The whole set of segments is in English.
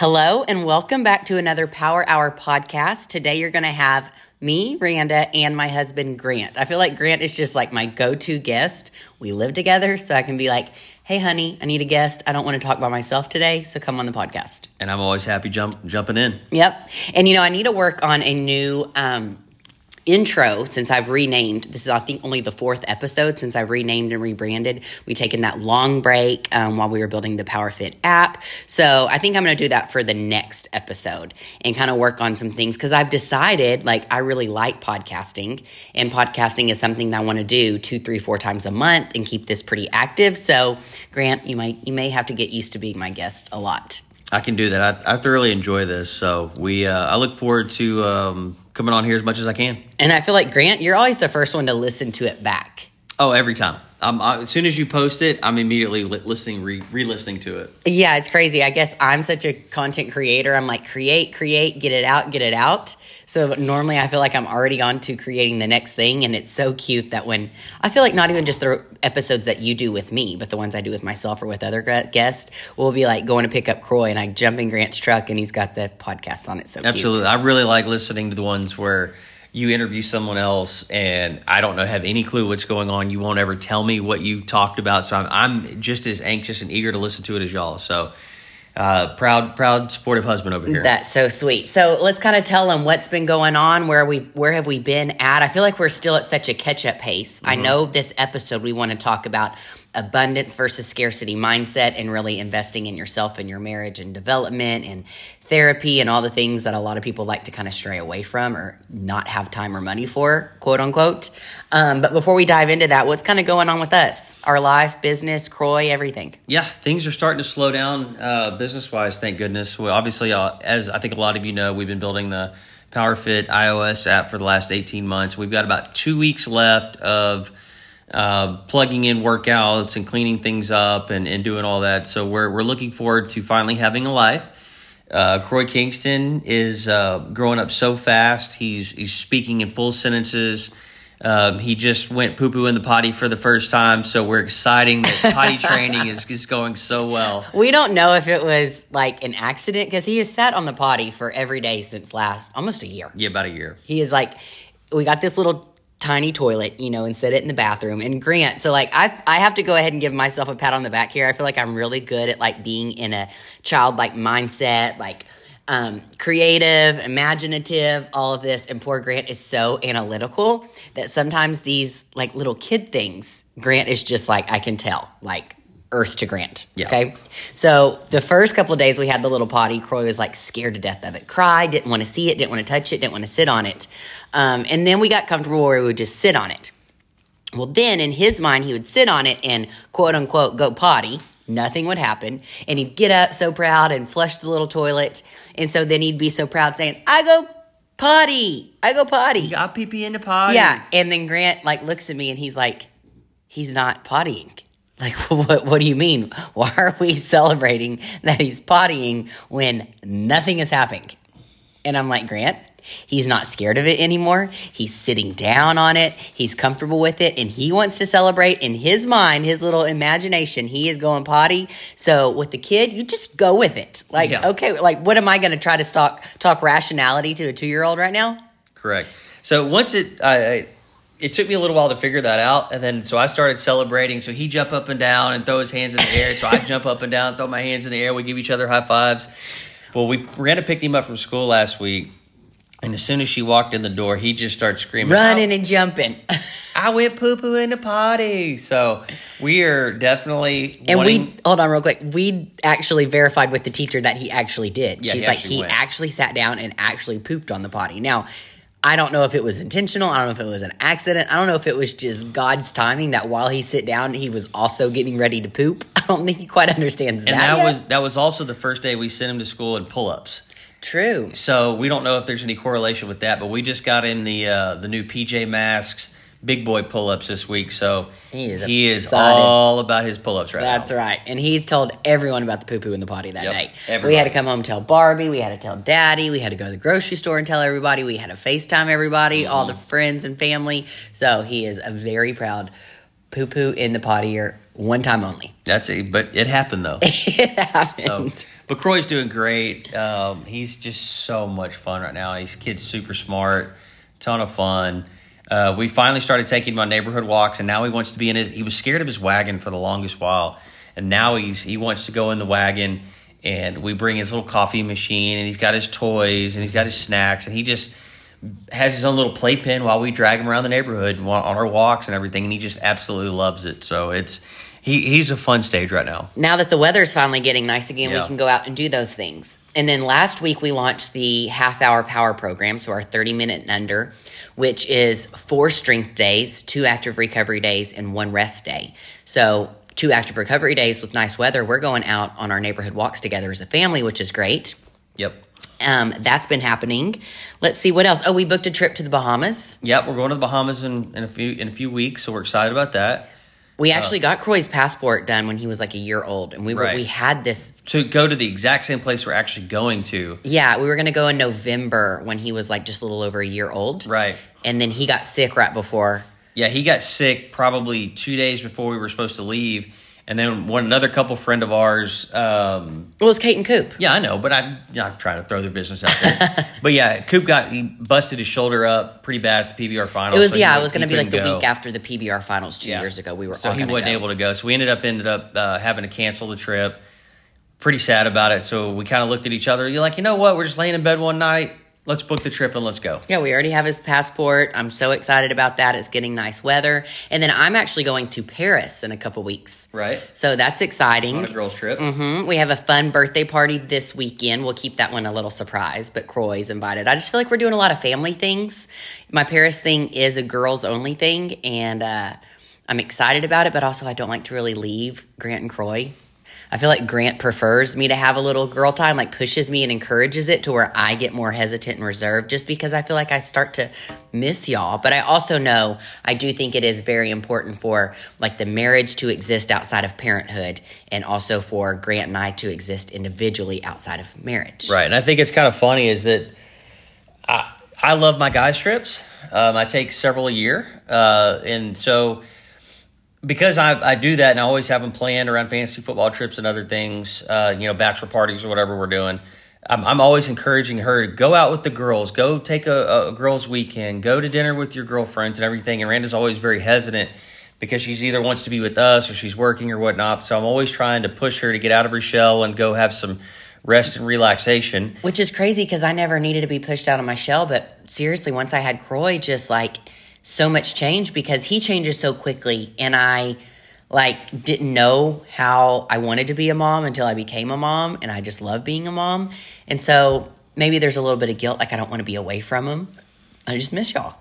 Hello, and welcome back to another Power Hour podcast. Today, you're going to have me, Randa, and my husband, Grant. I feel like Grant is just like my go to guest. We live together, so I can be like, hey, honey, I need a guest. I don't want to talk by myself today, so come on the podcast. And I'm always happy jump, jumping in. Yep. And, you know, I need to work on a new um, intro since I've renamed. This is, I think, only the fourth episode since I've renamed and rebranded. We taken that long break um, while we were building the PowerFit app. So I think I'm going to do that for the next episode and kind of work on some things because I've decided like I really like podcasting and podcasting is something that I want to do two, three, four times a month and keep this pretty active. So Grant, you might you may have to get used to being my guest a lot. I can do that. I, I thoroughly enjoy this. So we, uh, I look forward to um, coming on here as much as I can. And I feel like Grant, you're always the first one to listen to it back. Oh, every time. Um, I, as soon as you post it, I'm immediately li- listening, re- re-listening to it. Yeah, it's crazy. I guess I'm such a content creator. I'm like create, create, get it out, get it out. So normally I feel like I'm already on to creating the next thing, and it's so cute that when I feel like not even just the episodes that you do with me, but the ones I do with myself or with other guests, we'll be like going to pick up Croy, and I jump in Grant's truck, and he's got the podcast on it. So absolutely, cute. I really like listening to the ones where you interview someone else and I don't know have any clue what's going on. You won't ever tell me what you talked about, so I'm, I'm just as anxious and eager to listen to it as y'all. So. Uh, proud, proud, supportive husband over here. That's so sweet. So let's kind of tell them what's been going on. Where we, where have we been at? I feel like we're still at such a catch up pace. Mm-hmm. I know this episode we want to talk about abundance versus scarcity mindset and really investing in yourself and your marriage and development and therapy and all the things that a lot of people like to kind of stray away from or not have time or money for, quote unquote. Um, but before we dive into that, what's kind of going on with us? Our life, business, Croy, everything. Yeah, things are starting to slow down uh, business wise, thank goodness. Obviously, uh, as I think a lot of you know, we've been building the PowerFit iOS app for the last 18 months. We've got about two weeks left of uh, plugging in workouts and cleaning things up and, and doing all that. So we're, we're looking forward to finally having a life. Uh, Croy Kingston is uh, growing up so fast. He's he's speaking in full sentences. Um, he just went poo poo in the potty for the first time, so we're exciting that potty training is just going so well. We don't know if it was like an accident because he has sat on the potty for every day since last almost a year. Yeah, about a year. He is like, we got this little tiny toilet, you know, and set it in the bathroom. And Grant, so like I I have to go ahead and give myself a pat on the back here. I feel like I'm really good at like being in a childlike mindset, like um, creative, imaginative, all of this. And poor Grant is so analytical that sometimes these like little kid things, Grant is just like I can tell, like earth to grant. Yeah. Okay. So the first couple of days we had the little potty, Croy was like scared to death of it, cried, didn't want to see it, didn't want to touch it, didn't want to sit on it. Um, and then we got comfortable where we would just sit on it. Well, then in his mind, he would sit on it and quote unquote go potty. Nothing would happen. And he'd get up so proud and flush the little toilet. And so then he'd be so proud saying, I go potty. I go potty. You got pee pee in the potty. Yeah. And then Grant like looks at me and he's like, he's not pottying. Like, what, what do you mean? Why are we celebrating that he's pottying when nothing is happening? And I'm like, Grant, he's not scared of it anymore. He's sitting down on it. He's comfortable with it and he wants to celebrate in his mind, his little imagination. He is going potty. So with the kid, you just go with it. Like, Yeah. okay, like what am I going to try to talk, talk rationality to a two year old right now? Correct. So once it, I, I, it took me a little while to figure that out, and then so I started celebrating. So he jump up and down and throw his hands in the air. So I jump up and down, throw my hands in the air. We give each other high fives. Well, we ran Miranda picked him up from school last week, and as soon as she walked in the door, he just started screaming, Running and jumping. I, I went poo poo in the potty. So we are definitely And wanting, we hold on real quick. We actually verified with the teacher that he actually did. Yeah, She's he like actually he went. actually sat down and actually pooped on the potty. Now, I don't know if it was intentional. I don't know if it was an accident. I don't know if it was just God's timing that while he sit down, he was also getting ready to poop. I don't think he quite understands that. and that. that was that was also the first day we sent him to school in pull ups. true. So we don't know if there's any correlation with that, but we just got him the uh, the new PJ Masks big boy pull ups this week. So He is he is excited. all about his pull ups right now. That's now. right. And he told everyone about the poo poo in the potty that Yep, night. everybody. We had to come home and tell Barbie. We had to tell Daddy. We had to go to the grocery store and tell everybody. We had to FaceTime everybody, all Mm-hmm. the friends and family. So he is a very proud poo poo in the potty one time only. That's it. But it happened though. it happened. So, but Croy's doing great. Um, he's just so much fun right now. He's kid's super smart, ton of fun. Uh, we finally started taking him on neighborhood walks, and now he wants to be in his. He was scared of his wagon for the longest while, and now he's he wants to go in the wagon. And we bring his little coffee machine, and he's got his toys, and he's got his snacks, and he just has his own little playpen while we drag him around the neighborhood on our walks and everything, and he just absolutely loves it. So it's he he's a fun stage right now. Now that the weather's finally getting nice again, Yeah. we can go out and do those things. And then last week we launched the half hour power program, so our 30 minute and under, which is four strength days, two active recovery days, and one rest day. So two active recovery days with nice weather. We're going out on our neighborhood walks together as a family, which is great. Yep. Um, that's been happening. Let's see what else. Oh, we booked a trip to the Bahamas. Yep, we're going to the Bahamas in, in a few in a few weeks, so we're excited about that. We actually got Croy's passport done when he was like a year old, and we were Right. we had this To go to the exact same place we're actually going to. Yeah, we were going to go in November when he was like just a little over a year old. Right. And then he got sick right before. Yeah, he got sick probably two days before we were supposed to leave, and then one another couple friend of ours. Um, It was Kate and Coop. yeah, I know, but I'm not trying to throw their business out there. but yeah, Coop got he busted his shoulder up pretty bad at the PBR finals. It was so yeah, he- it was going to be like the couldn't week after the PBR finals two Yeah. years ago. We were so he wasn't go. able to go. So we ended up ended up uh, having to cancel the trip. Pretty sad about it. So we kind of looked at each other. You're like, you know what? We're just laying in bed one night. Let's book the trip and let's go. Yeah, we already have his passport. I'm so excited about that. It's getting nice weather, and then I'm actually going to Paris in a couple weeks. Right. So that's exciting. On a girls trip. Mm-hmm. We have a fun birthday party this weekend. We'll keep that one a little surprise, but Croy's invited. I just feel like we're doing a lot of family things. My Paris thing is a girls only thing, and uh, I'm excited about it, but also I don't like to really leave Grant and Croy. I feel like Grant prefers me to have a little girl time, like pushes me and encourages it to where I get more hesitant and reserved just because I feel like I start to miss y'all. But I also know I do think it is very important for like the marriage to exist outside of parenthood and also for Grant and I to exist individually outside of marriage. Right, and I think it's kind of funny is that I I love my guys trips. Um, I take several a year, uh, and so because I, I do that and I always have them planned around fantasy football trips and other things, uh, you know, bachelor parties or whatever we're doing. I'm, I'm always encouraging her to go out with the girls, go take a, a girls' weekend, go to dinner with your girlfriends and everything. And Randa's always very hesitant because she's either wants to be with us or she's working or whatnot. So I'm always trying to push her to get out of her shell and go have some rest and relaxation. Which is crazy because I never needed to be pushed out of my shell. But seriously, once I had Croy, just like so much change because he changes so quickly. And I like didn't know how I wanted to be a mom until I became a mom. And I just love being a mom. And so maybe there's a little bit of guilt. Like I don't want to be away from him. I just miss y'all.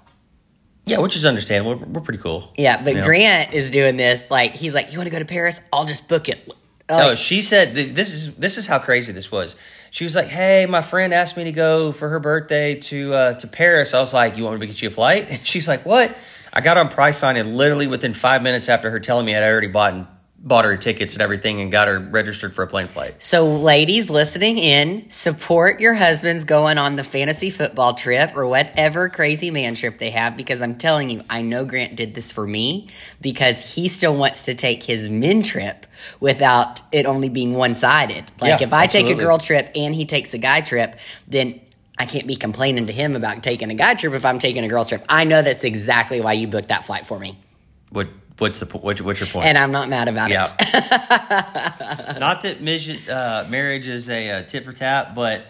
Yeah, which is understandable. We're, we're pretty cool. Yeah. But Yeah. Grant is doing this. Like he's like, you want to go to Paris? I'll just book it. No, Like, she said th- this is this is how crazy this was. She was like, "Hey, my friend asked me to go for her birthday to uh, to Paris." I was like, "You want me to get you a flight?" And she's like, "What?" I got on Priceline, and literally within five minutes after her telling me, I'd already bought bought her tickets and everything, and got her registered for a plane flight. So, ladies listening in, support your husbands going on the fantasy football trip or whatever crazy man trip they have because I'm telling you, I know Grant did this for me because he still wants to take his men trip without it only being one sided. Like, Yeah, if I take a girl trip and he takes a guy trip, then I can't be complaining to him about taking a guy trip if I'm taking a girl trip. I know that's exactly why you booked that flight for me, What what's the po- what, what's your point? and I'm not mad about Yeah. it. Not that mis- uh, marriage is a, uh tit for tat, but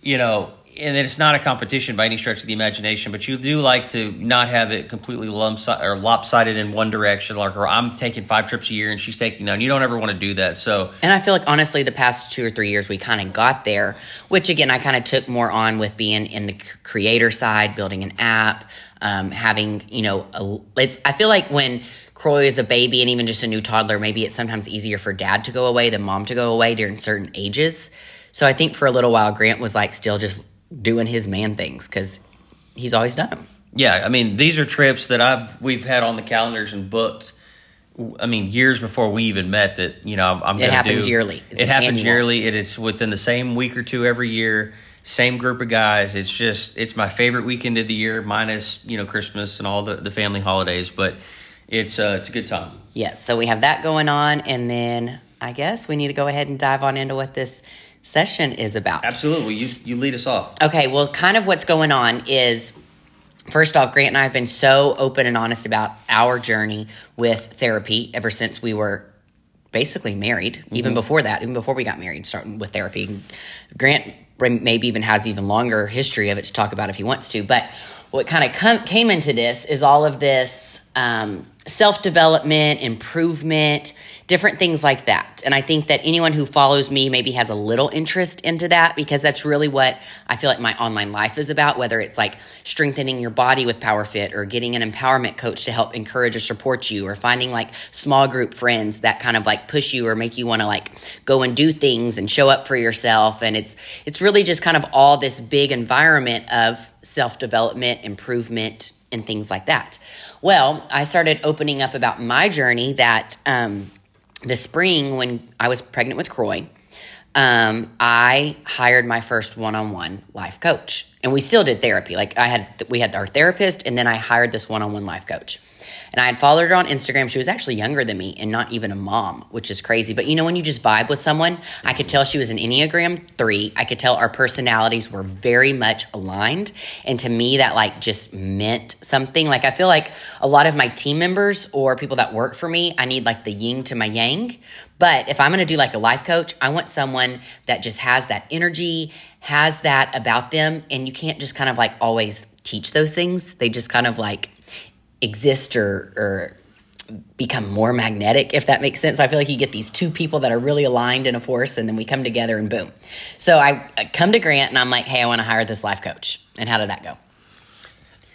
you know, and it's not a competition by any stretch of the imagination. But you do like to not have it completely lump or lopsided in one direction. Like, or I'm taking five trips a year and she's taking none. You don't ever want to do that. So And I feel like honestly, the past two or three years, we kind of got there, which again, I kind of took more on with being in the creator side, building an app, um, having, you know, a, it's, I feel like when Croy is a baby and even just a new toddler, maybe it's sometimes easier for dad to go away than mom to go away during certain ages. So I think for a little while, Grant was like still just doing his man things because he's always done them. yeah, I mean, these are trips that I've we've had on the calendars and booked. I mean, years before we even met. That you know, I'm, It happens do- yearly. It's it happens annual. yearly. It is within the same week or two every year. Same group of guys. It's just it's my favorite weekend of the year, minus you know Christmas and all the the family holidays. But it's uh, it's a good time. Yes, so we have that going on, and then I guess we need to go ahead and dive on into what this session is about. Absolutely, you you lead us off. Okay, well, kind of what's going on is first off, Grant and I have been so open and honest about our journey with therapy ever since we were basically married, even before that, even before we got married, starting with therapy. Grant maybe even has even longer history of it to talk about if he wants to, but what kind of come, came into this is all of this um, self development, improvement, different things like that. And I think that anyone who follows me maybe has a little interest into that because that's really what I feel like my online life is about, whether it's like strengthening your body with PowerFit or getting an empowerment coach to help encourage or support you or finding like small group friends that kind of like push you or make you want to like go and do things and show up for yourself. And it's, it's really just kind of all this big environment of self development, improvement, and things like that. Well, I started opening up about my journey that, um, the spring when I was pregnant with Croy, um, I hired my first one-on-one life coach, and we still did therapy. Like I had, we had our therapist, and then I hired this one-on-one life coach. And I had followed her on Instagram. She was actually younger than me and not even a mom, which is crazy. But you know, when you just vibe with someone, I could tell she was an Enneagram three. I could tell our personalities were very much aligned. And to me, that like just meant something. Like I feel like a lot of my team members or people that work for me, I need like the yin to my yang. But if I'm going to do like a life coach, I want someone that just has that energy, has that about them. And you can't just kind of like always teach those things. They just kind of like, exist or, or become more magnetic, if that makes sense. I feel like you get these two people that are really aligned in a force, and then we come together and boom. So I, I come to Grant and I'm like, hey, I want to hire this life coach. And how did that go?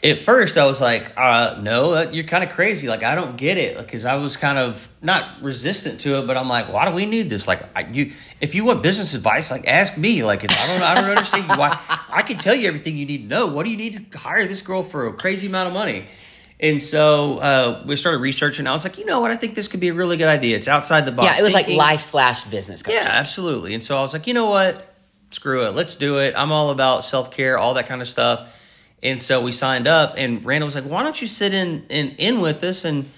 At first, I was like, uh, no, you're kind of crazy. Like, I don't get it because I was kind of not resistant to it, but I'm like, why do we need this? Like, I, you, if you want business advice, like, ask me. Like, I don't, I don't understand why. I can tell you everything you need to know. What do you need to hire this girl for a crazy amount of money? And so uh, we started researching. I was like, you know what? I think this could be a really good idea. It's outside the box. Yeah, it was thinking. like life slash business coaching. Yeah, absolutely. And so I was like, you know what? Screw it. Let's do it. I'm all about self care, all that kind of stuff. And so we signed up, and Randa was like, why don't you sit in in, in with us and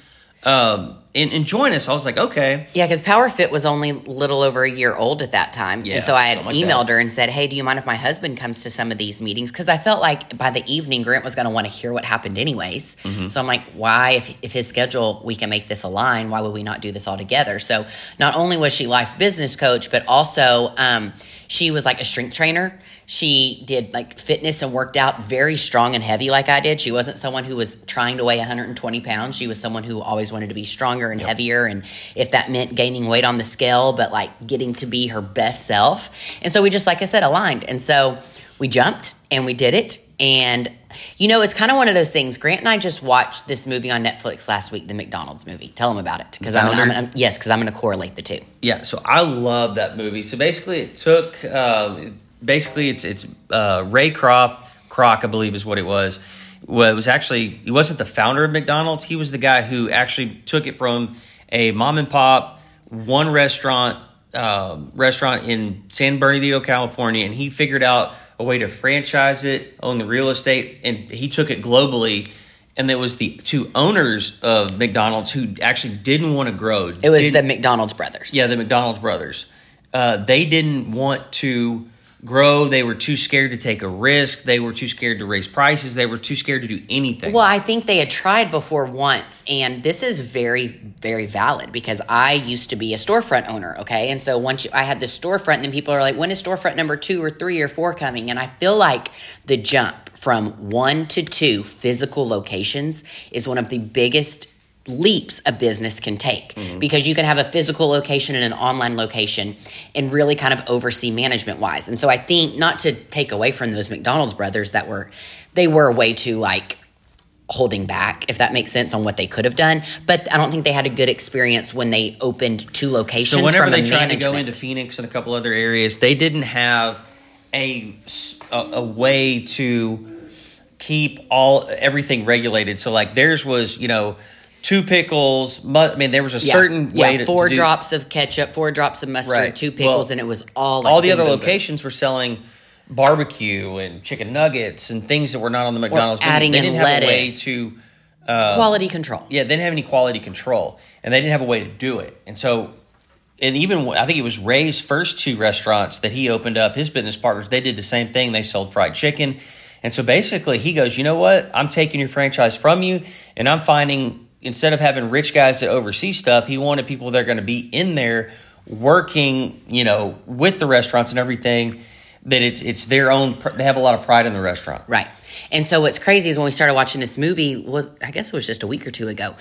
um, and, and join us. I was like, okay. Yeah, because PowerFit was only a little over a year old at that time. Yeah, and so I had like emailed that. her and said, hey, do you mind if my husband comes to some of these meetings? Because I felt like by the evening, Grant was going to want to hear what happened anyways. Mm-hmm. So I'm like, why, if, if his schedule, we can make this align, why would we not do this all together? So not only was she life business coach, but also um, she was like a strength trainer. She did like fitness and worked out very strong and heavy like I did. She wasn't someone who was trying to weigh 120 pounds. She was someone who always wanted to be stronger and heavier. And if that meant gaining weight on the scale, but like getting to be her best self. And so we just, like I said, aligned. And so we jumped and we did it. And you know, it's kind of one of those things. Grant and I just watched this movie on Netflix last week, the McDonald's movie. Tell them about it because I'm, Founder? I'm, I'm yes, because I'm going to correlate the two. Yeah, so I love that movie. So basically, it took uh, basically it's it's uh, Ray Kroc, Kroc, I believe is what it was. Well, it was actually he wasn't the founder of McDonald's. He was the guy who actually took it from a mom and pop one restaurant um, restaurant in San Bernardino, California, and he figured out a way to franchise it, own the real estate, and he took it globally. And there was the two owners of McDonald's who actually didn't want to grow. It was the McDonald's brothers. yeah, the McDonald's brothers. Uh, they didn't want to grow. They were too scared to take a risk. They were too scared to raise prices. They were too scared to do anything. Well, I think they had tried before once, and this is very, very valid because I used to be a storefront owner. Okay, and so once you, I had the storefront, then people are like, "When is storefront number two or three or four coming?" And I feel like the jump from one to two physical locations is one of the biggest leaps a business can take mm-hmm. because you can have a physical location and an online location and really kind of oversee management wise. And so I think not to take away from those McDonald's brothers that were they were way too like holding back if that makes sense on what they could have done, but I don't think they had a good experience when they opened two locations so whenever from they a tried management. to go into Phoenix and a couple other areas, they didn't have a a way to keep all everything regulated. So like theirs was, you know, two pickles. Mu- I mean, there was a Yeah, certain yeah, way to four to do- drops of ketchup, four drops of mustard, Right. two pickles, Well, and it was all like all the boom, other boom, boom. locations were selling barbecue and chicken nuggets and things that were not on the McDonald's menu. adding They in didn't have a way lettuce. to uh, quality control. yeah, they didn't have any quality control, and they didn't have a way to do it. And so, and even I think it was Ray's first two restaurants that he opened up. His business partners, they did the same thing. They sold fried chicken, and so basically, he goes, you know what? I'm taking your franchise from you, and I'm finding instead of having rich guys to oversee stuff, he wanted people that are going to be in there working, you know, with the restaurants and everything. That it's it's their own. They have a lot of pride in the restaurant. Right. And so what's crazy is when we started watching this movie was I guess it was just a week or two ago.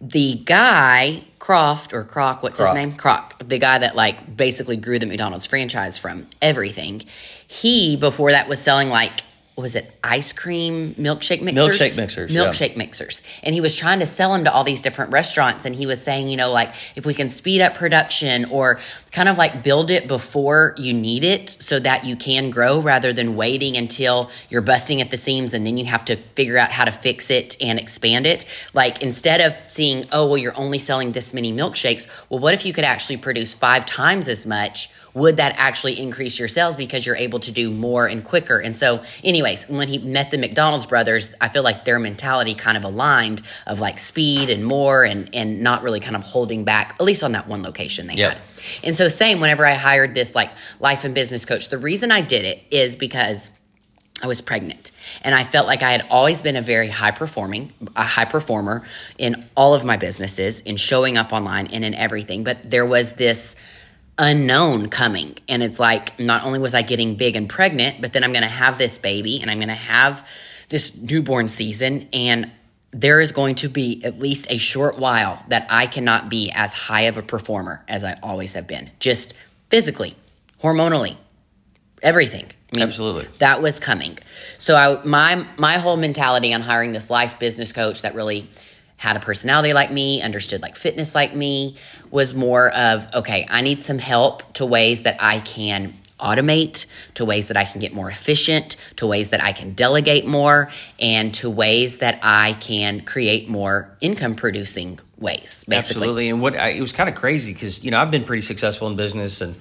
The guy Croft or Croc, what's Croc. his name? Croc, the guy that like basically grew the McDonald's franchise from everything. He before that was selling like what was it ice cream milkshake mixers? Milkshake mixers, yeah. Milkshake mixers. And he was trying to sell them to all these different restaurants. And he was saying, you know, like if we can speed up production or kind of like build it before you need it so that you can grow rather than waiting until you're busting at the seams and then you have to figure out how to fix it and expand it. Like instead of seeing, oh, well, you're only selling this many milkshakes, well, what if you could actually produce five times as much? Would that actually increase your sales because you're able to do more and quicker? And so, anyways, when he met the McDonald's brothers, I feel like their mentality kind of aligned of like speed and more and and not really kind of holding back, at least on that one location they Yep. had. And so, same whenever I hired this like life and business coach, the reason I did it is because I was pregnant and I felt like I had always been a very high performing, a high performer in all of my businesses, in showing up online and in everything. But there was this unknown coming. And it's like, not only was I getting big and pregnant, but then I'm going to have this baby and I'm going to have this newborn season. And there is going to be at least a short while that I cannot be as high of a performer as I always have been, just physically, hormonally, everything. I mean, Absolutely. that was coming. So I my my whole mentality on hiring this life business coach that really had a personality like me, understood like fitness like me, was more of okay, I need some help to ways that I can automate, to ways that I can get more efficient, to ways that I can delegate more, and to ways that I can create more income producing ways, basically. Absolutely. And what I, it was kind of crazy because you know I've been pretty successful in business and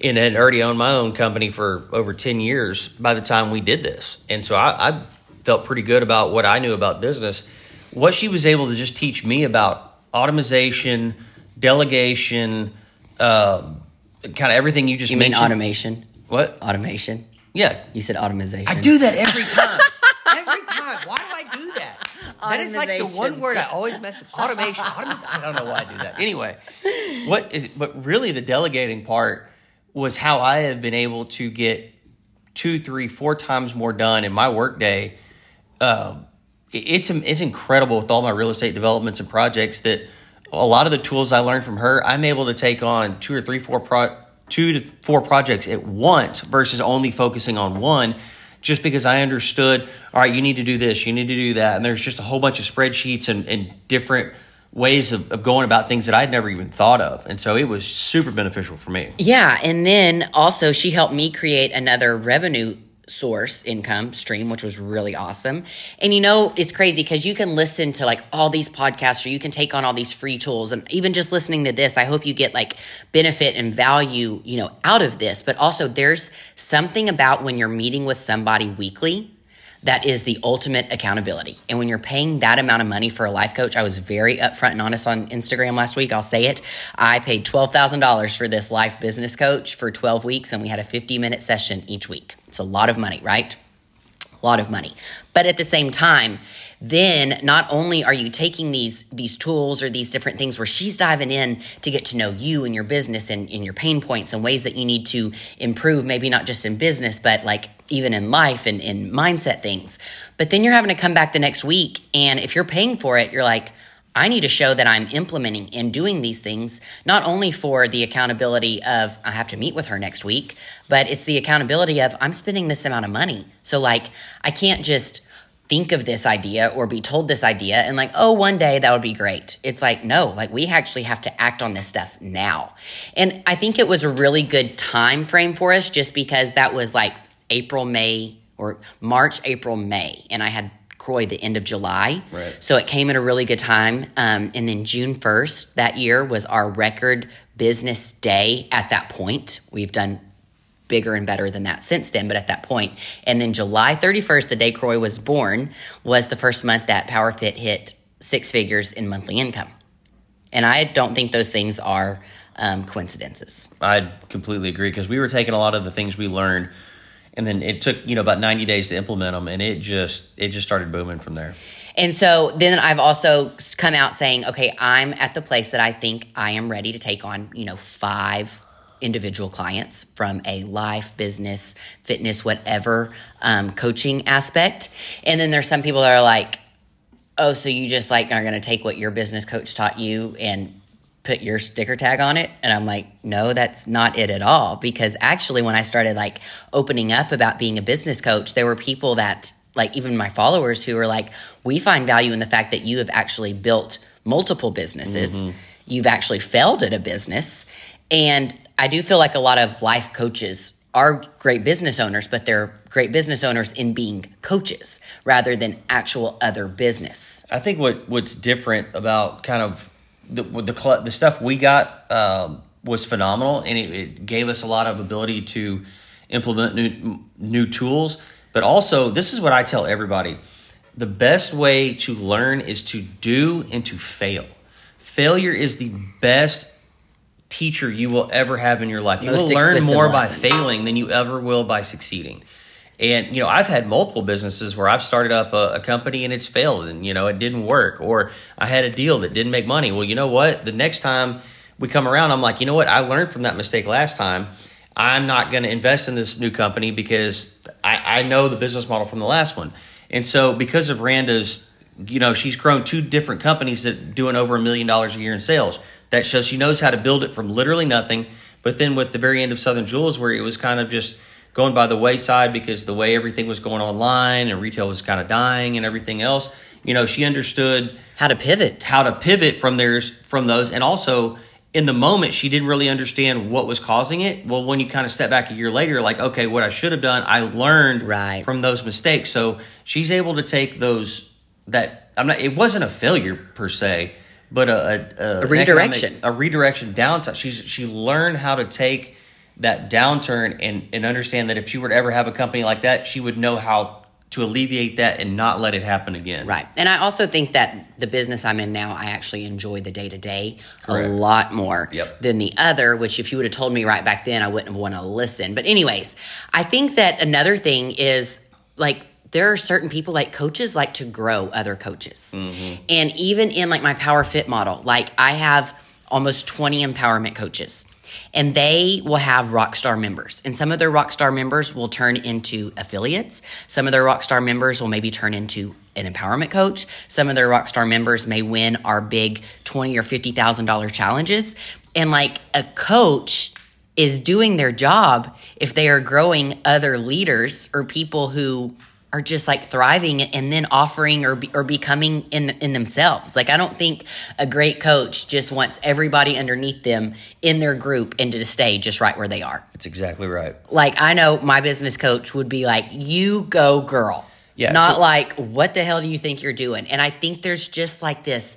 and had already owned my own company for over ten years by the time we did this, and so I, I felt pretty good about what I knew about business. What she was able to just teach me about automation, delegation, um, kind of everything you just You mean mentioned. automation? What? Automation. Yeah, You said automation. I do that every time. every time. Why do I do that? That is like the one word I always mess up. Automation. Automation. I don't know why I do that. Anyway, what is but really the delegating part was how I have been able to get two, three, four times more done in my workday. Um, it's it's incredible with all my real estate developments and projects that a lot of the tools I learned from her, I'm able to take on two or three, four pro, two to four projects at once versus only focusing on one. Just because I understood, all right, you need to do this, you need to do that, and there's just a whole bunch of spreadsheets and, and different ways of, of going about things that I'd never even thought of, and so it was super beneficial for me. Yeah, and then also she helped me create another revenue source income stream which was really awesome. And you know it's crazy because you can listen to like all these podcasts or you can take on all these free tools and even just listening to this i hope you get like benefit and value you know out of this. But also there's something about when you're meeting with somebody weekly that is the ultimate accountability. And when you're paying that amount of money for a life coach, I was very upfront and honest on Instagram last week. I'll say it. I paid $12,000 for this life business coach for 12 weeks, and we had a 50 minute session each week. It's a lot of money, right? A lot of money. But at the same time, then not only are you taking these these tools or these different things where she's diving in to get to know you and your business and, and your pain points and ways that you need to improve, maybe not just in business, but like even in life and in mindset things. But then you're having to come back the next week. And if you're paying for it, you're like, I need to show that I'm implementing and doing these things, not only for the accountability of I have to meet with her next week, but it's the accountability of I'm spending this amount of money. So, like, I can't just think of this idea or be told this idea and, like, oh, one day that would be great. It's like, no, like, we actually have to act on this stuff now. And I think it was a really good time frame for us just because that was like April, May, or March, April, May. And I had Croy the end of July. Right. So it came at a really good time. Um, and then June 1st that year was our record business day at that point. We've done bigger and better than that since then, but at that point. And then July 31st, the day Croy was born, was the first month that PowerFit hit six figures in monthly income. And I don't think those things are um, coincidences. I completely agree because we were taking a lot of the things we learned, and then it took you know about ninety days to implement them, and it just it just started booming from there. And so then I've also come out saying, okay, I'm at the place that I think I am ready to take on, you know, five individual clients from a life, business, fitness, whatever um, coaching aspect. And then there's some people that are like, oh, so you just like are going to take what your business coach taught you and put your sticker tag on it and i'm like no that's not it at all because actually when i started like opening up about being a business coach there were people that like even my followers who were like we find value in the fact that you have actually built multiple businesses mm-hmm. you've actually failed at a business and i do feel like a lot of life coaches are great business owners but they're great business owners in being coaches rather than actual other business i think what what's different about kind of the the, the stuff we got um, was phenomenal and it, it gave us a lot of ability to implement new new tools but also, this is what I tell everybody the best way to learn is to do and to fail. Failure is the best teacher you will ever have in your life. You Most will learn more lesson. by failing than you ever will by succeeding. And you know, I've had multiple businesses where I've started up a, a, company and it's failed, and you know, it didn't work, or I had a deal that didn't make money. Well, you know what? The next time we come around, I'm like, you know what? I learned from that mistake last time. I'm not going to invest in this new company because I, I know the business model from the last one. And so because of Randa's, you know, she's grown two different companies that doing over a million dollars a year in sales. That shows she knows how to build it from literally nothing. But then with the very end of Southern Jewels, where it was kind of just going by the wayside because the way everything was going online and retail was kind of dying and everything else, you know, she understood how to pivot, how to pivot from theirs from those, and also in the moment she didn't really understand what was causing it well when you kind of step back a year later like okay what i should have done i learned right. from those mistakes so she's able to take those that i'm not it wasn't a failure per se but a, a, a redirection a redirection downtime she's she learned how to take that downturn and and understand that if she were to ever have a company like that she would know how to alleviate that and not let it happen again. Right. And I also think that the business I'm in now, I actually enjoy the day to day a lot more yep. than the other, which if you would have told me right back then, I wouldn't have wanted to listen. But, anyways, I think that another thing is like, there are certain people like coaches like to grow other coaches. Mm-hmm. And even in like my PowerFit model, like I have almost 20 empowerment coaches and they will have rockstar members and some of their rockstar members will turn into affiliates some of their rockstar members will maybe turn into an empowerment coach some of their rockstar members may win our big 20 or 50 thousand dollar challenges and like a coach is doing their job if they are growing other leaders or people who are just like thriving and then offering or be, or becoming in in themselves. Like I don't think a great coach just wants everybody underneath them in their group and to stay just right where they are. That's exactly right. Like I know my business coach would be like, "You go, girl." Yeah. Not so- like, "What the hell do you think you're doing?" And I think there's just like this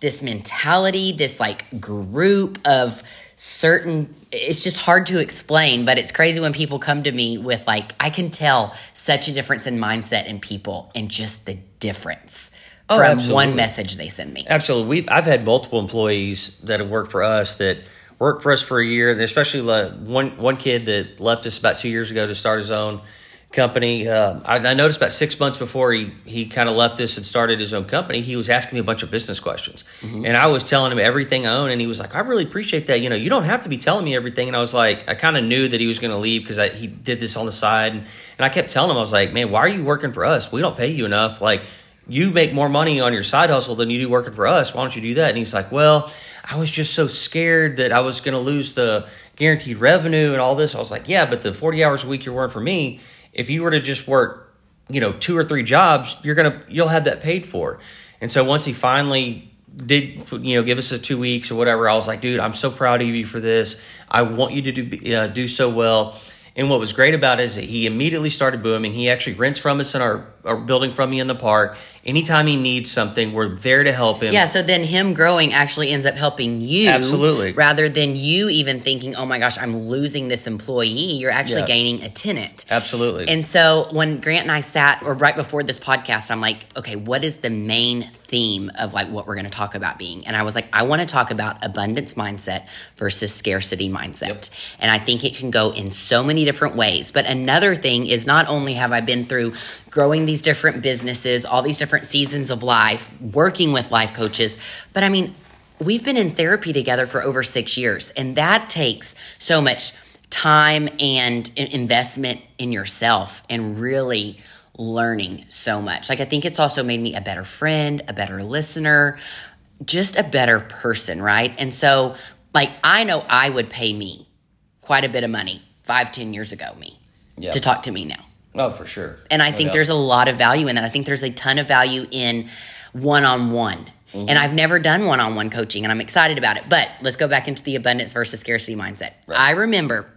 this mentality, this like group of certain it's just hard to explain but it's crazy when people come to me with like i can tell such a difference in mindset in people and just the difference oh, from absolutely. one message they send me absolutely we've i've had multiple employees that have worked for us that worked for us for a year and especially one one kid that left us about two years ago to start his own company. Uh, I, I, noticed about six months before he, he kind of left us and started his own company, he was asking me a bunch of business questions. Mm-hmm. And I was telling him everything I own. And he was like, I really appreciate that. You know, you don't have to be telling me everything. And I was like, I kind of knew that he was going to leave because he did this on the side. And, and I kept telling him, I was like, man, why are you working for us? We don't pay you enough. Like, you make more money on your side hustle than you do working for us. Why don't you do that? And he's like, well, I was just so scared that I was going to lose the guaranteed revenue and all this. I was like, yeah, but the 40 hours a week you're working for me, if you were to just work, you know, two or three jobs, you're gonna you'll have that paid for. And so once he finally did, you know, give us a two weeks or whatever, I was like, dude, I'm so proud of you for this. I want you to do uh, do so well. And what was great about it is that he immediately started booming. He actually rents from us in our, our building from me in the park, anytime he needs something, we're there to help him. Yeah, so then him growing actually ends up helping you. Absolutely. Rather than you even thinking, oh my gosh, I'm losing this employee, you're actually Yeah. gaining a tenant. Absolutely. And so when Grant and I sat, or right before this podcast, I'm like, okay, what is the main theme of like what we're going to talk about being? And I was like, I want to talk about abundance mindset versus scarcity mindset. And I think it can go in so many different ways. But another thing is not only have I been through growing these different businesses, all these different seasons of life, working with life coaches, but I mean, we've been in therapy together for over six years, and that takes so much time and investment in yourself and really learning so much. Like, I think it's also made me a better friend, a better listener, just a better person, right? And so, like, I know I would pay me quite a bit of money five, ten years ago, me, Yeah. to talk to me now. Oh, for sure. And I No think doubt. there's a lot of value in that. I think there's a ton of value in one on one. And I've never done one on one coaching and I'm excited about it. But let's go back into the abundance versus scarcity mindset. I remember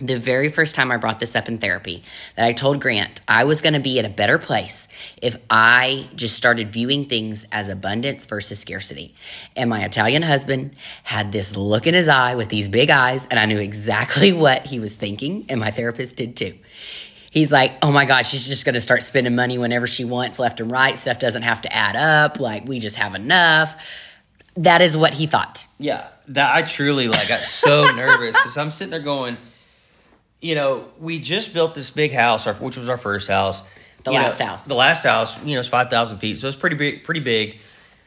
the very first time I brought this up in therapy that I told Grant I was going to be at a better place if I just started viewing things as abundance versus scarcity. And my Italian husband had this look in his eye with these big eyes, and I knew exactly what he was thinking, and my therapist did too. He's like, oh my God, she's just going to start spending money whenever she wants, left and right. Stuff doesn't have to add up. Like, we just have enough. That is what he thought. Yeah, that I truly like got so nervous because I'm sitting there going, you know, we just built this big house, our, which was our first house. The You know, last house. The last house, you know, it's five thousand feet, so it's pretty big, pretty big.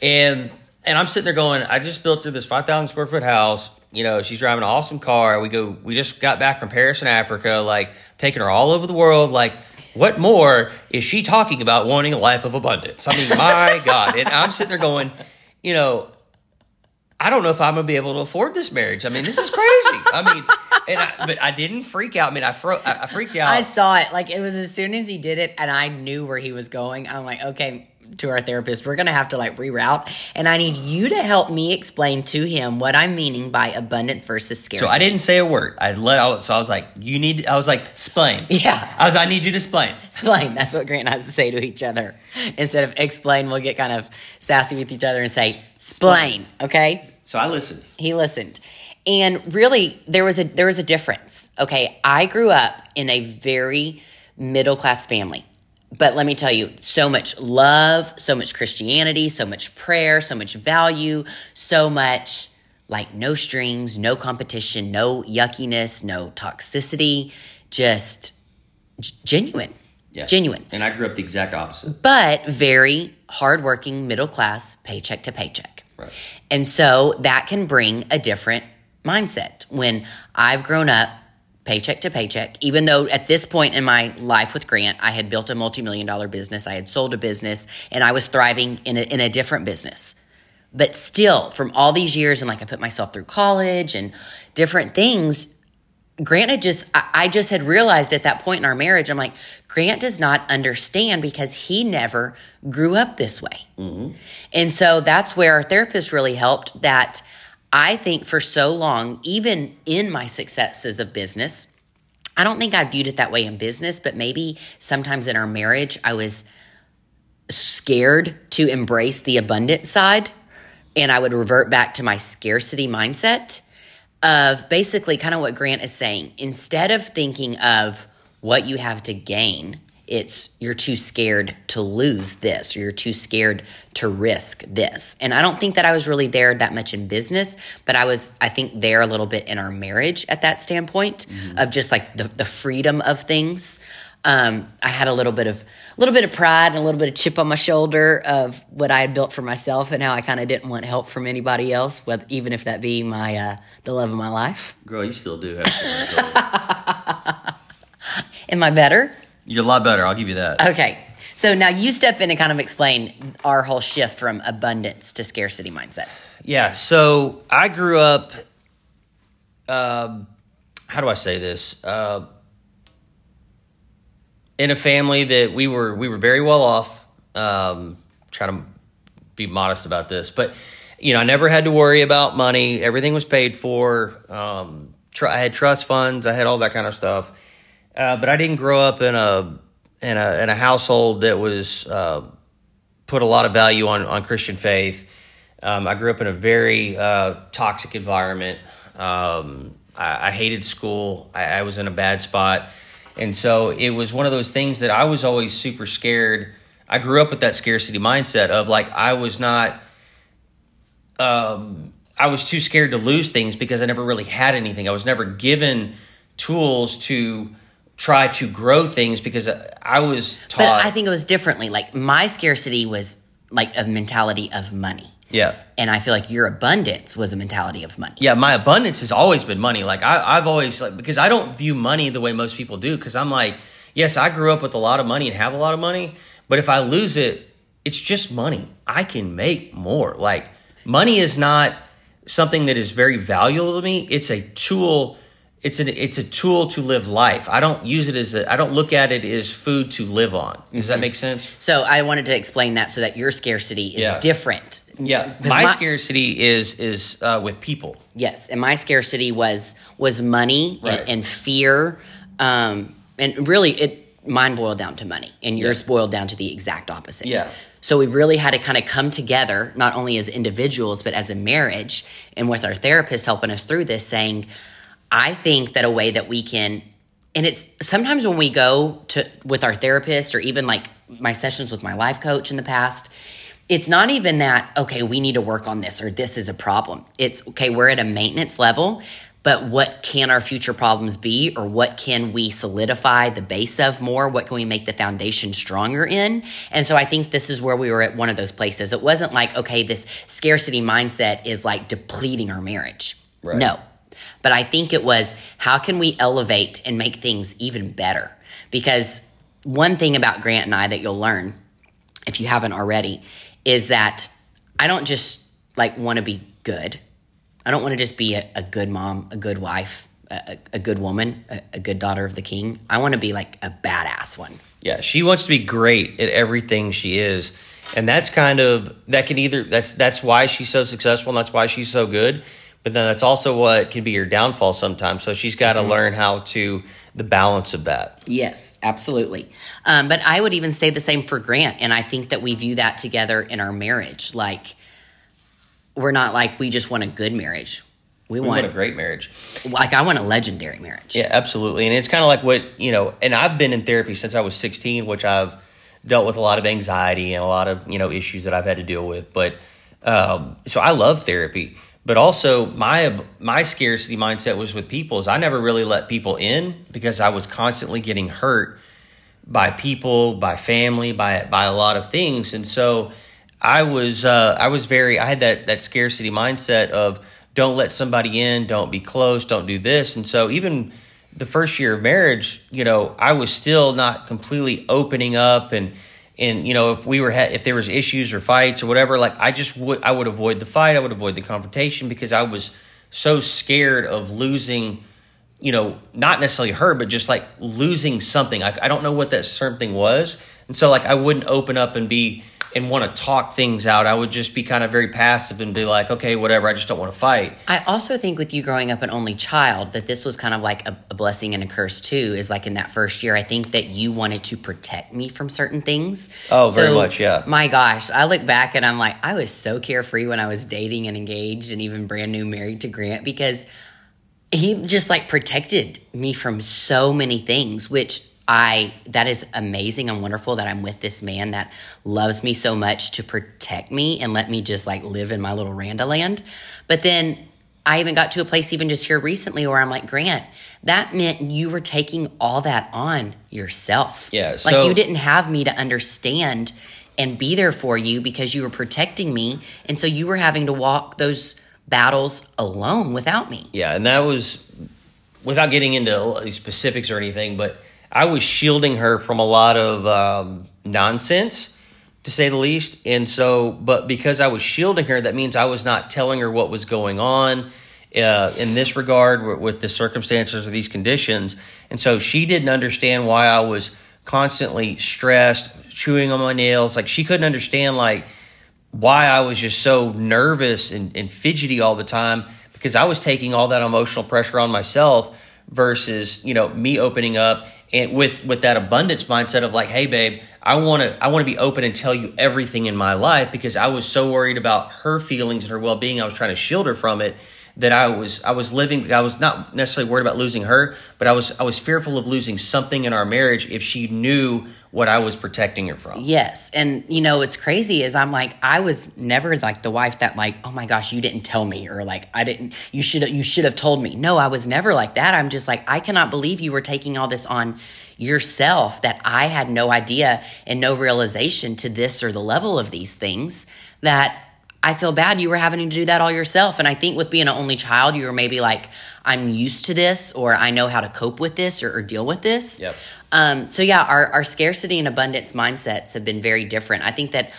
And and I'm sitting there going, I just built through this five thousand square foot house. You know, she's driving an awesome car. We go, we just got back from Paris and Africa, like taking her all over the world, like. What more is she talking about wanting a life of abundance? I mean, my God. And I'm sitting there going, you know, I don't know if I'm gonna be able to afford this marriage. I mean, this is crazy. I mean, and I, but I didn't freak out. I mean, I, fro- I freaked out. I saw it. Like it was as soon as he did it, and I knew where he was going. I'm like, okay, to our therapist, we're gonna have to like reroute, and I need you to help me explain to him what I'm meaning by abundance versus scarcity. so. I didn't say a word. I let out. So I was like, "You need." I was like, "Explain." Yeah. I was. I need you to explain. explain. That's what Grant has to say to each other. Instead of explain, we'll get kind of sassy with each other and say, "Splain." Okay. So I listened. he listened and really there was a there was a difference okay i grew up in a very middle class family but let me tell you so much love so much christianity so much prayer so much value so much like no strings no competition no yuckiness no toxicity just g- genuine Yeah. genuine And I grew up the exact opposite. but very hardworking middle class paycheck to paycheck. Right. And so that can bring a different mindset. When I've grown up paycheck to paycheck, even though at this point in my life with Grant, I had built a multi million dollar business, I had sold a business, and I was thriving in a, in a different business. But still, from all these years, and like I put myself through college and different things, Grant had just, I I just had realized at that point in our marriage, I'm like, Grant does not understand because he never grew up this way. Mm-hmm. And so that's where our therapist really helped. That I think for so long, even in my successes of business, I don't think I viewed it that way in business, but maybe sometimes in our marriage, I was scared to embrace the abundant side and I would revert back to my scarcity mindset of basically kind of what Grant is saying. Instead of thinking of what you have to gain, it's you're too scared to lose this, or you're too scared to risk this. And I don't think that I was really there that much in business, but I was, I think, there a little bit in our marriage at that standpoint of just like the, the freedom of things. Um, I had a little bit of a little bit of pride and a little bit of chip on my shoulder of what I had built for myself and how I kind of didn't want help from anybody else, with, even if that be my uh, the love of my life. Girl, you still do have. to Am I better? You're a lot better. I'll give you that. Okay. So now you step in and kind of explain our whole shift from abundance to scarcity mindset. Yeah. So I grew up. Um, how do I say this? Uh, in a family that we were we were very well off. Um, trying to be modest about this, but you know, I never had to worry about money. Everything was paid for. Um, tr- I had trust funds. I had all that kind of stuff. Uh, but I didn't grow up in a in a in a household that was uh, put a lot of value on on Christian faith. Um, I grew up in a very uh, toxic environment. Um, I, I, hated school. I, I was in a bad spot, and so it was one of those things that I was always super scared. I grew up with that scarcity mindset of like I was not. Um, I was too scared to lose things because I never really had anything. I was never given tools to try to grow things because I was taught. But I think it was differently. Like my scarcity was like a mentality of money. Yeah. And I feel like your abundance was a mentality of money. Yeah, my abundance has always been money. Like I, I've always like because I don't view money the way most people do. Because I'm like, yes, I grew up with a lot of money and have a lot of money, but if I lose it, it's just money. I can make more. Like money is not something that is very valuable to me. It's a tool it's an it's a tool to live life. I don't use it as a I don't look at it as food to live on. Does mm-hmm. that make sense? So I wanted to explain that so that your scarcity is yeah. different. Yeah, my, my, scarcity is is uh, with people. Yes, and my scarcity was was money right. and, and, fear, um, and really it mine boiled down to money, and yours yeah. boiled down to the exact opposite. Yeah. So we really had to kind of come together, not only as individuals but as a marriage, and with our therapist helping us through this, saying I think that a way that we can, and it's sometimes when we go to with our therapist or even like my sessions with my life coach in the past, it's not even that, okay, we need to work on this or this is a problem. It's okay, we're at a maintenance level, but what can our future problems be or what can we solidify the base of more? What can we make the foundation stronger in? And so I think this is where we were at one of those places. It wasn't like, okay, this scarcity mindset is like depleting our marriage. Right. No, but I think it was how can we elevate and make things even better? Because one thing about Grant and I that you'll learn, if you haven't already, is that I don't just like want to be good. I don't want to just be a, a, good mom, a good wife, a, a good woman, a, a good daughter of the king. I want to be like a badass one. Yeah, she wants to be great at everything she is. And that's kind of that can either that's that's why she's so successful and that's why she's so good but then that's also what can be your downfall sometimes. So she's got to mm-hmm. learn how to the balance of that. Yes, absolutely. Um, but I would even say the same for Grant, and I think that we view that together in our marriage. Like we're not like we just want a good marriage. We, we want, want, a great marriage. Like I want a legendary marriage. Yeah, absolutely. And it's kind of like what you know. And I've been in therapy since I was sixteen, which I've dealt with a lot of anxiety and a lot of you know issues that I've had to deal with. But um, so I love therapy but also my my scarcity mindset was with people is I never really let people in because I was constantly getting hurt by people, by family, by by a lot of things, and so I was uh, I was very I had that that scarcity mindset of don't let somebody in, don't be close, don't do this, and so even the first year of marriage, you know, I was still not completely opening up and and you know if we were ha- if there was issues or fights or whatever like i just would i would avoid the fight. I would avoid the confrontation because i was so scared of losing you know not necessarily her but just like losing something. I, I don't know what that certain thing was. And so like i wouldn't open up and be and want to talk things out. I would just be kind of very passive and be like, okay, whatever. I just don't want to fight. I also think with you growing up an only child, that this was kind of like a, a, blessing and a curse too. Is like in that first year, I think that you wanted to protect me from certain things. Oh, so, very much, yeah. My gosh, I look back and I'm like, I was so carefree when I was dating and engaged and even brand new married to Grant because he just like protected me from so many things, which I that is amazing and wonderful that I'm with this man that loves me so much to protect me and let me just like live in my little Randa land. But then I even got to a place even just here recently where I'm like, Grant, that meant you were taking all that on yourself. Yeah. So- like you didn't have me to understand and be there for you because you were protecting me. And so you were having to walk those battles alone without me. Yeah. And that was without getting into specifics or anything, but I was shielding her from a lot of um, nonsense, to say the least. And so, but because I was shielding her, that means I was not telling her what was going on uh, in this regard with, the circumstances of these conditions. And so she didn't understand why I was constantly stressed, chewing on my nails. Like she couldn't understand like why I was just so nervous and, and fidgety all the time because I was taking all that emotional pressure on myself versus you know me opening up and with with that abundance mindset of like, hey, babe, I want to I want to be open and tell you everything in my life because I was so worried about her feelings and her well being. I was trying to shield her from it that I was I was living I was not necessarily worried about losing her, but I was I was fearful of losing something in our marriage if she knew what I was protecting her from. Yes. And you know, what's crazy is I'm like, I was never like the wife that like, oh my gosh, you didn't tell me or like I didn't you should you should have told me. No, I was never like that. I'm just like, I cannot believe you were taking all this on yourself that I had no idea and no realization to this or the level of these things that I feel bad you were having to do that all yourself. And I think with being an only child, you were maybe like, I'm used to this, or I know how to cope with this or, or deal with this. Yep. Um, so, yeah, our, our scarcity and abundance mindsets have been very different. I think that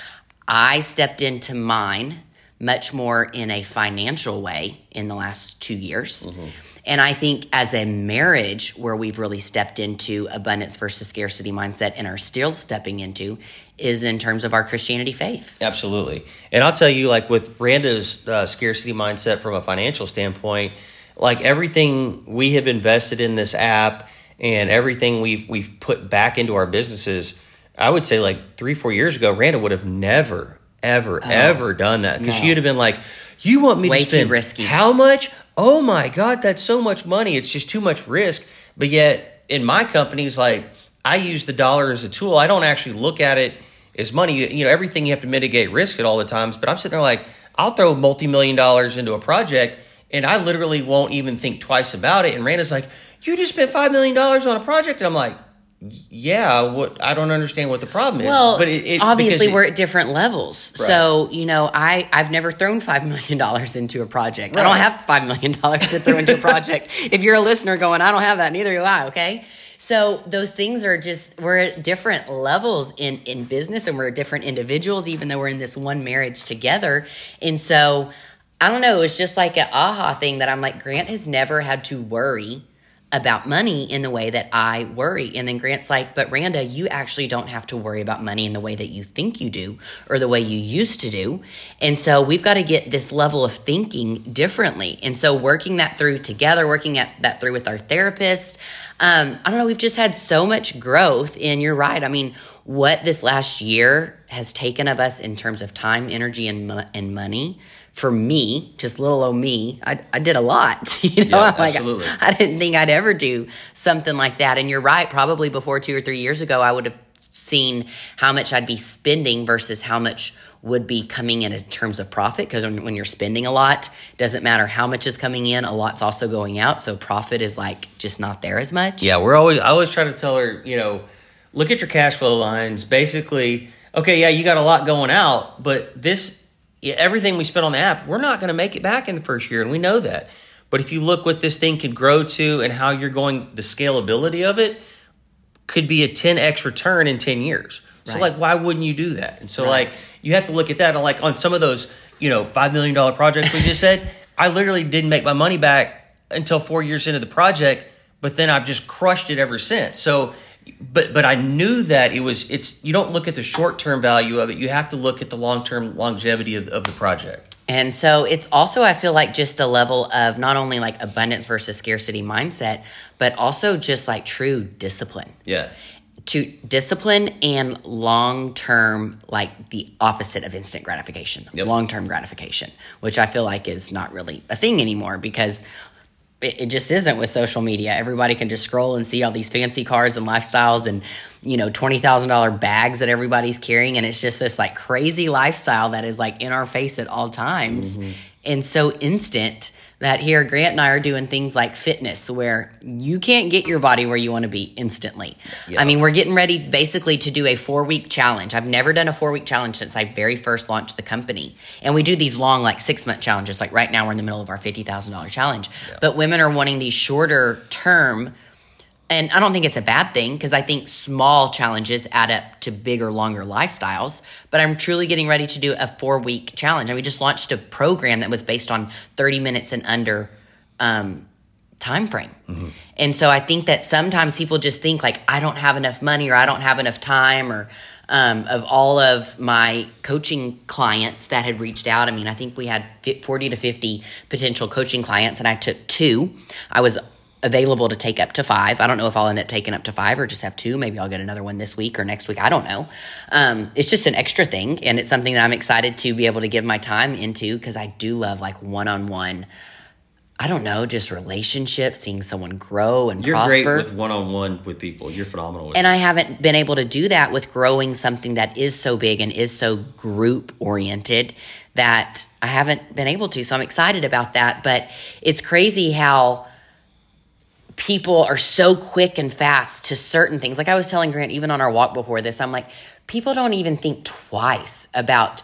I stepped into mine much more in a financial way in the last two years. Mm-hmm. And I think as a marriage where we've really stepped into abundance versus scarcity mindset and are still stepping into is in terms of our Christianity faith. Absolutely. And I'll tell you, like with Randa's uh, scarcity mindset from a financial standpoint, like everything we have invested in this app and everything we've we've put back into our businesses, I would say like three four years ago, Randa would have never ever oh, ever done that because no. she'd have been like, "You want me Way to spend too risky. how much? Oh my god, that's so much money. It's just too much risk." But yet in my companies, like I use the dollar as a tool. I don't actually look at it as money. You know, everything you have to mitigate risk at all the times. But I'm sitting there like, I'll throw multi million dollars into a project, and I literally won't even think twice about it. And Randa's like, "You just spent five million dollars on a project," and I'm like. Yeah, what I don't understand what the problem is. Well, but it, it, obviously it, we're at different levels. Right. So you know, I I've never thrown five million dollars into a project. Right. I don't have five million dollars to throw into a project. if you're a listener going, I don't have that, neither do I. Okay, so those things are just we're at different levels in in business and we're different individuals even though we're in this one marriage together. And so I don't know, it's just like an aha thing that I'm like Grant has never had to worry about money in the way that I worry. And then Grant's like, but Randa, you actually don't have to worry about money in the way that you think you do or the way you used to do. And so we've got to get this level of thinking differently. And so working that through together, working at that through with our therapist. Um, I don't know, we've just had so much growth. in your ride. I mean, what this last year has taken of us in terms of time, energy, and, and money for me, just little old me, I, I did a lot. You know, yeah, like. I, I didn't think I'd ever do something like that. And you're right, probably before two or three years ago, I would have seen how much I'd be spending versus how much would be coming in in terms of profit. Because when, when you're spending a lot, doesn't matter how much is coming in, a lot's also going out. So profit is like just not there as much. Yeah, we're always I always try to tell her, you know, look at your cash flow lines. Basically, okay, yeah, you got a lot going out, but this everything we spent on the app, we're not going to make it back in the first year, and we know that. But if you look what this thing could grow to and how you're going, the scalability of it could be a 10x return in 10 years. So, right. like, why wouldn't you do that? And so, right. like, you have to look at that. And, like, on some of those, you know, $5 million projects we just said, I literally didn't make my money back until four years into the project, but then I've just crushed it ever since. So, but but I knew that it was it's you don't look at the short term value of it. You have to look at the long term longevity of, of the project. And so it's also I feel like just a level of not only like abundance versus scarcity mindset, but also just like true discipline. Yeah. To discipline and long term, like the opposite of instant gratification, yep. long term gratification, which I feel like is not really a thing anymore because it, just isn't with social media. Everybody can just scroll and see all these fancy cars and lifestyles and you know twenty thousand dollar bags that everybody's carrying, and it's just this like crazy lifestyle that is like in our face at all times mm-hmm. and so instant that here Grant and I are doing things like fitness where you can't get your body where you want to be instantly. Yep. I mean, we're getting ready basically to do a 4-week challenge. I've never done a 4-week challenge since I very first launched the company. And we do these long like 6-month challenges. Like right now we're in the middle of our $50,000 challenge. Yep. But women are wanting these shorter term and I don't think it's a bad thing because I think small challenges add up to bigger, longer lifestyles. But I'm truly getting ready to do a four week challenge. And we just launched a program that was based on 30 minutes and under um, time frame. Mm-hmm. And so I think that sometimes people just think like, I don't have enough money or I don't have enough time or um, of all of my coaching clients that had reached out. I mean, I think we had 40 to 50 potential coaching clients, and I took two. I was available to take up to five. I don't know if I'll end up taking up to five or just have two. Maybe I'll get another one this week or next week. I don't know. Um, it's just an extra thing, and it's something that I'm excited to be able to give my time into because I do love like one on one. I don't know, just relationships, seeing someone grow and You're prosper. great with one on one with people. You're phenomenal. With and I haven't been able to do that with growing something that is so big and is so group oriented that I haven't been able to. So I'm excited about that. But it's crazy how people are so quick and fast to certain things. Like I was telling Grant, even on our walk before this, I'm like, people don't even think twice about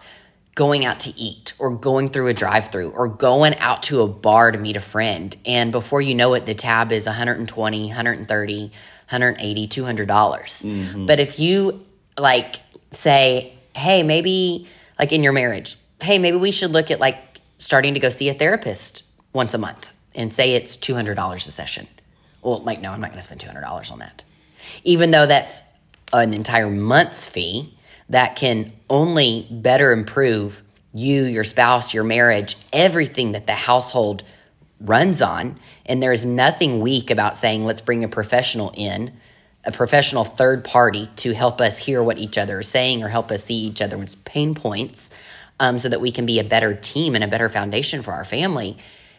going out to eat or going through a drive through or going out to a bar to meet a friend. And before you know it, the tab is 120, 130, 180, $200. dollars mm-hmm. But if you like say, hey, maybe like in your marriage, hey, maybe we should look at like starting to go see a therapist once a month and say it's $200 a session. Well, like, no, I'm not going to spend $200 on that. Even though that's an entire month's fee that can only better improve you, your spouse, your marriage, everything that the household runs on. And there's nothing weak about saying, let's bring a professional in, a professional third party to help us hear what each other is saying or help us see each other's pain points um, so that we can be a better team and a better foundation for our family.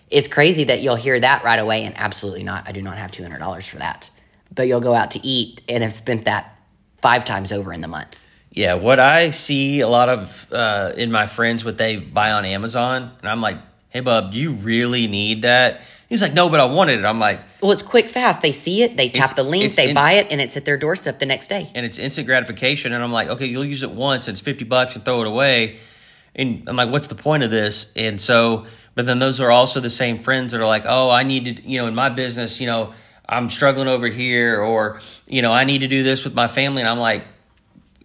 It's crazy that you'll hear that right away and absolutely not. I do not have $200 for that. But you'll go out to eat and have spent that five times over in the month. Yeah, what I see a lot of uh, in my friends, what they buy on Amazon, and I'm like, "Hey, bub, do you really need that?" He's like, "No, but I wanted it." I'm like, Well, it's quick, fast. They see it, they tap the link, they buy it, and it's at their doorstep the next day. and it's instant gratification, and I'm like, "Okay, you'll use it once, and it's fifty bucks, and throw it away." And I'm like, "What's the point of this?" And so, but then those are also the same friends that are like, "Oh, I need to, you know, in my business, you know, I'm struggling over here, or you know, I need to do this with my family," and I'm like.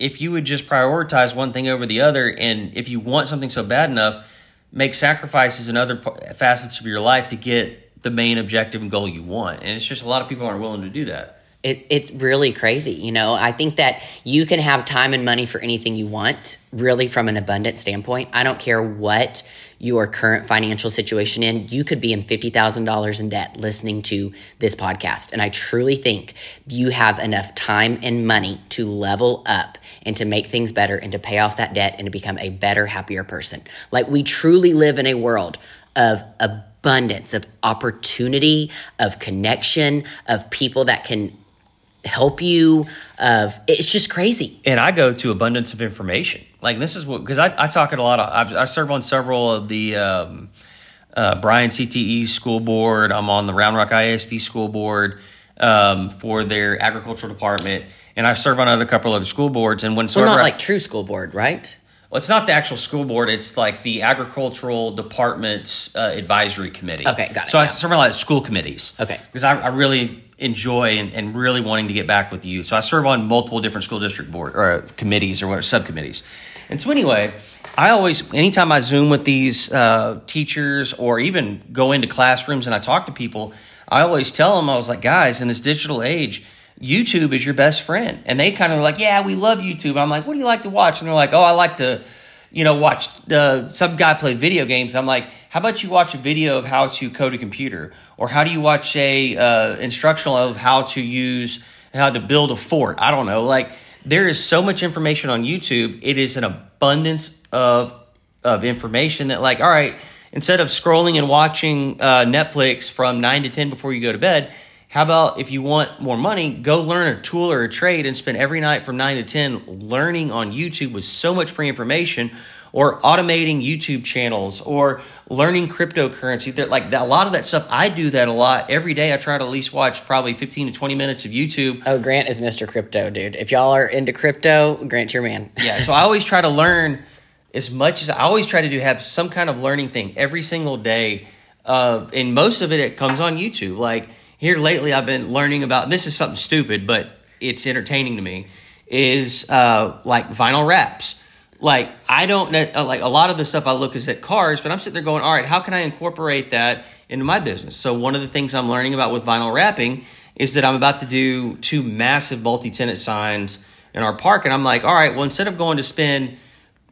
if you would just prioritize one thing over the other, and if you want something so bad enough, make sacrifices in other facets of your life to get the main objective and goal you want. And it's just a lot of people aren't willing to do that. It, it's really crazy. You know, I think that you can have time and money for anything you want, really, from an abundant standpoint. I don't care what your current financial situation in. You could be in $50,000 in debt listening to this podcast. And I truly think you have enough time and money to level up and to make things better and to pay off that debt and to become a better, happier person. Like we truly live in a world of abundance, of opportunity, of connection, of people that can help you of it's just crazy and I go to abundance of information. Like this is what because I, I talk at a lot of I, I serve on several of the um, uh, Bryan CTE school board. I'm on the Round Rock ISD school board um, for their agricultural department, and I serve on other couple other school boards. And when well not like true school board right well, it's not the actual school board. It's like the agricultural department uh, advisory committee. Okay, got it, So I serve on a lot of school committees. Okay. because I, I really enjoy and, and really wanting to get back with youth. So I serve on multiple different school district board or committees or subcommittees. And so anyway, I always anytime I Zoom with these uh, teachers or even go into classrooms and I talk to people, I always tell them I was like, guys, in this digital age. YouTube is your best friend. And they kind of like, yeah, we love YouTube. I'm like, what do you like to watch? And they're like, oh, I like to, you know, watch uh, some guy play video games. I'm like, how about you watch a video of how to code a computer? Or how do you watch a uh, instructional of how to use, how to build a fort? I don't know. Like, there is so much information on YouTube. It is an abundance of, of information that like, all right, instead of scrolling and watching uh, Netflix from 9 to 10 before you go to bed, how about if you want more money, go learn a tool or a trade and spend every night from 9 to 10 learning on YouTube with so much free information or automating YouTube channels or learning cryptocurrency. They're like a lot of that stuff, I do that a lot. Every day I try to at least watch probably 15 to 20 minutes of YouTube. oh grant is mr crypto dude if y'all are into crypto grant's your man Yeah, so I always try to learn as much as I always try to do have some kind of learning thing every single day. Uh, and most of it, it comes on YouTube. Like here lately, I've been learning about this is something stupid, but it's entertaining to me. Is uh, like vinyl wraps. Like I don't know, uh, like a lot of the stuff I look is at cars, but I'm sitting there going, all right, how can I incorporate that into my business? So one of the things I'm learning about with vinyl wrapping is that I'm about to do two massive multi-tenant signs in our park, and I'm like, all right, well instead of going to spend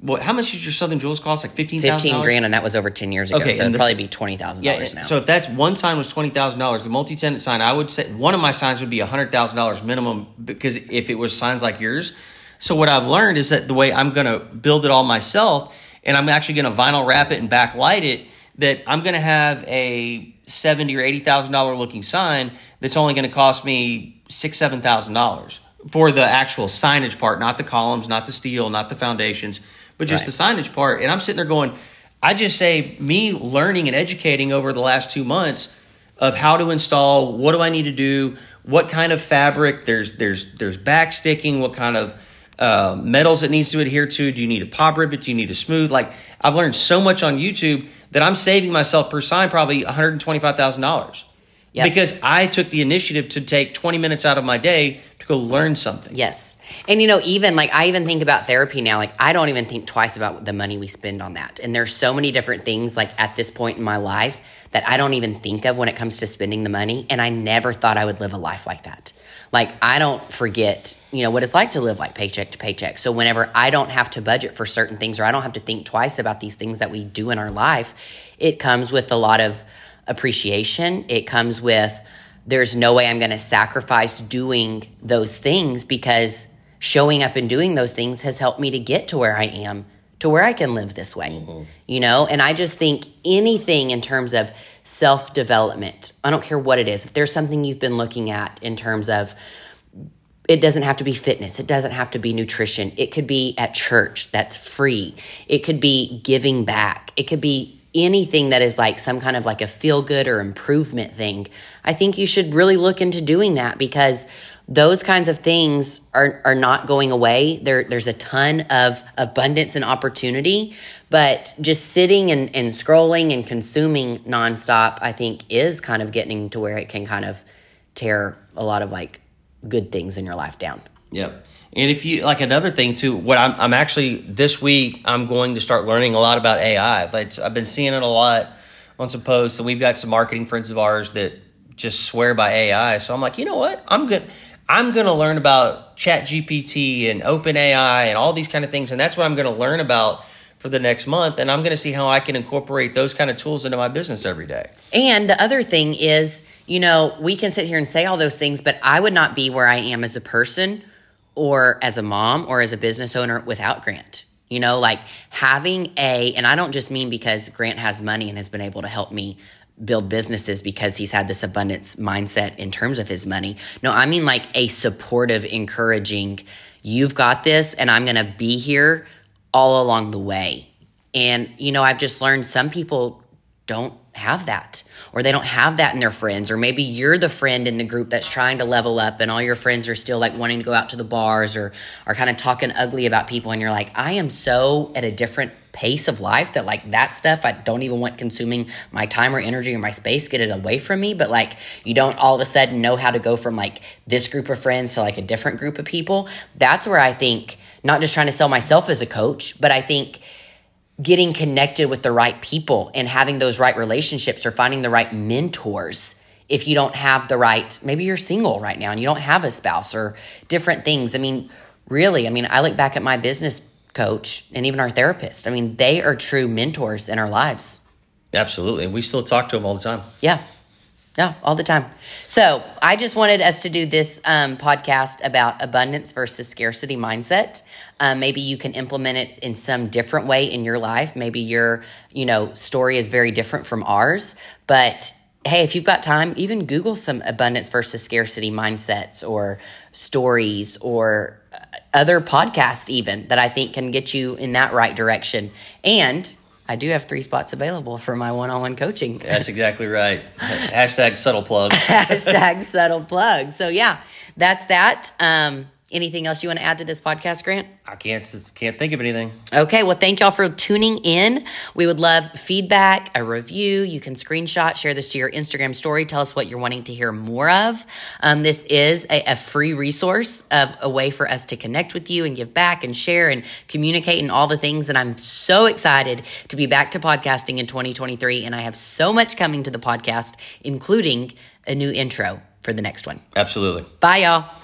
What? How much did your Southern Jewels cost? Like fifteen. Fifteen grand, and that was over ten years ago. Okay, so it'd this- probably be twenty thousand Yeah. dollars now. So if that's one sign was twenty thousand dollars, the multi-tenant sign, I would say one of my signs would be hundred thousand dollars minimum because if it was signs like yours. So what I've learned is that the way I'm going to build it all myself, and I'm actually going to vinyl wrap it and backlight it, that I'm going to have a seventy or eighty thousand dollar looking sign that's only going to cost me six seven thousand dollars for the actual signage part, not the columns, not the steel, not the foundations, but just Right. the signage part. And I'm sitting there going, I just say me learning and educating over the last two months of how to install, what do I need to do, what kind of fabric, there's there's there's back sticking, what kind of uh, metals it needs to adhere to. Do you need a pop rivet? Do you need a smooth? Like I've learned so much on YouTube that I'm saving myself per sign probably one hundred twenty five thousand dollars. Yep. Because I took the initiative to take 20 minutes out of my day to go learn something. Yes. And you know, even like I even think about therapy now, like I don't even think twice about the money we spend on that. And there's so many different things like at this point in my life that I don't even think of when it comes to spending the money. And I never thought I would live a life like that. Like I don't forget, you know, what it's like to live like paycheck to paycheck. So whenever I don't have to budget for certain things or I don't have to think twice about these things that we do in our life, it comes with a lot of appreciation. It comes with there's no way I'm going to sacrifice doing those things because showing up and doing those things has helped me to get to where I am, to where I can live this way. Mm-hmm. You know, and I just think anything in terms of self development, I don't care what it is, if there's something you've been looking at in terms of it doesn't have to be fitness. It doesn't have to be nutrition. It could be at church that's free. It could be giving back. It could be anything that is like some kind of like a feel good or improvement thing. I think you should really look into doing that because those kinds of things are, are not going away. There, there's a ton of abundance and opportunity, but just sitting and, and scrolling and consuming nonstop, I think is kind of getting to where it can kind of tear a lot of like good things in your life down. Yep. And if you like another thing too, what I'm I'm actually this week I'm going to start learning a lot about AI. Like I've been seeing it a lot on some posts, and we've got some marketing friends of ours that just swear by AI. So I'm like, you know what? I'm good. I'm going to learn about Chat GPT and Open AI and all these kind of things, and that's what I'm going to learn about for the next month. And I'm going to see how I can incorporate those kind of tools into my business every day. And the other thing is, you know, we can sit here and say all those things, but I would not be where I am as a person or as a mom or as a business owner without Grant. You know, like having a, and I don't just mean because Grant has money and has been able to help me build businesses because he's had this abundance mindset in terms of his money. No, I mean like a supportive, encouraging, you've got this and I'm going to be here all along the way. And, you know, I've just learned some people don't have that or they don't have that in their friends or maybe you're the friend in the group that's trying to level up and all your friends are still like wanting to go out to the bars or are kind of talking ugly about people and you're like I am so at a different pace of life that like that stuff I don't even want consuming my time or energy or my space get it away from me. But like you don't all of a sudden know how to go from like this group of friends to like a different group of people. That's where I think not just trying to sell myself as a coach but I think getting connected with the right people and having those right relationships or finding the right mentors if you don't have the right maybe you're single right now and you don't have a spouse or different things. I mean really i mean i look back at my business coach and even our therapist. I mean they are true mentors in our lives. Absolutely. And we still talk to them all the time. yeah. Yeah all the time. So i just wanted us to do this um, podcast about abundance versus scarcity mindset. Um, maybe you can implement it in some different way in your life. Maybe your you know story is very different from ours. But hey if you've got time even google some abundance versus scarcity mindsets or stories or uh, other podcasts even that i think can get you in that right direction and I do have three spots available for my one-on-one coaching. That's exactly right. Hashtag subtle plug. Hashtag subtle plug. So yeah, that's that. Um, anything else you want to add to this podcast, Grant? I can't can't think of anything. Okay, well, thank y'all for tuning in. We would love feedback, a review. You can screenshot, share this to your Instagram story. Tell us what you're wanting to hear more of. Um, this is a, a free resource of a way for us to connect with you and give back and share and communicate and all the things. And I'm so excited to be back to podcasting in 2023. And I have so much coming to the podcast, including a new intro for the next one. Absolutely. Bye, y'all.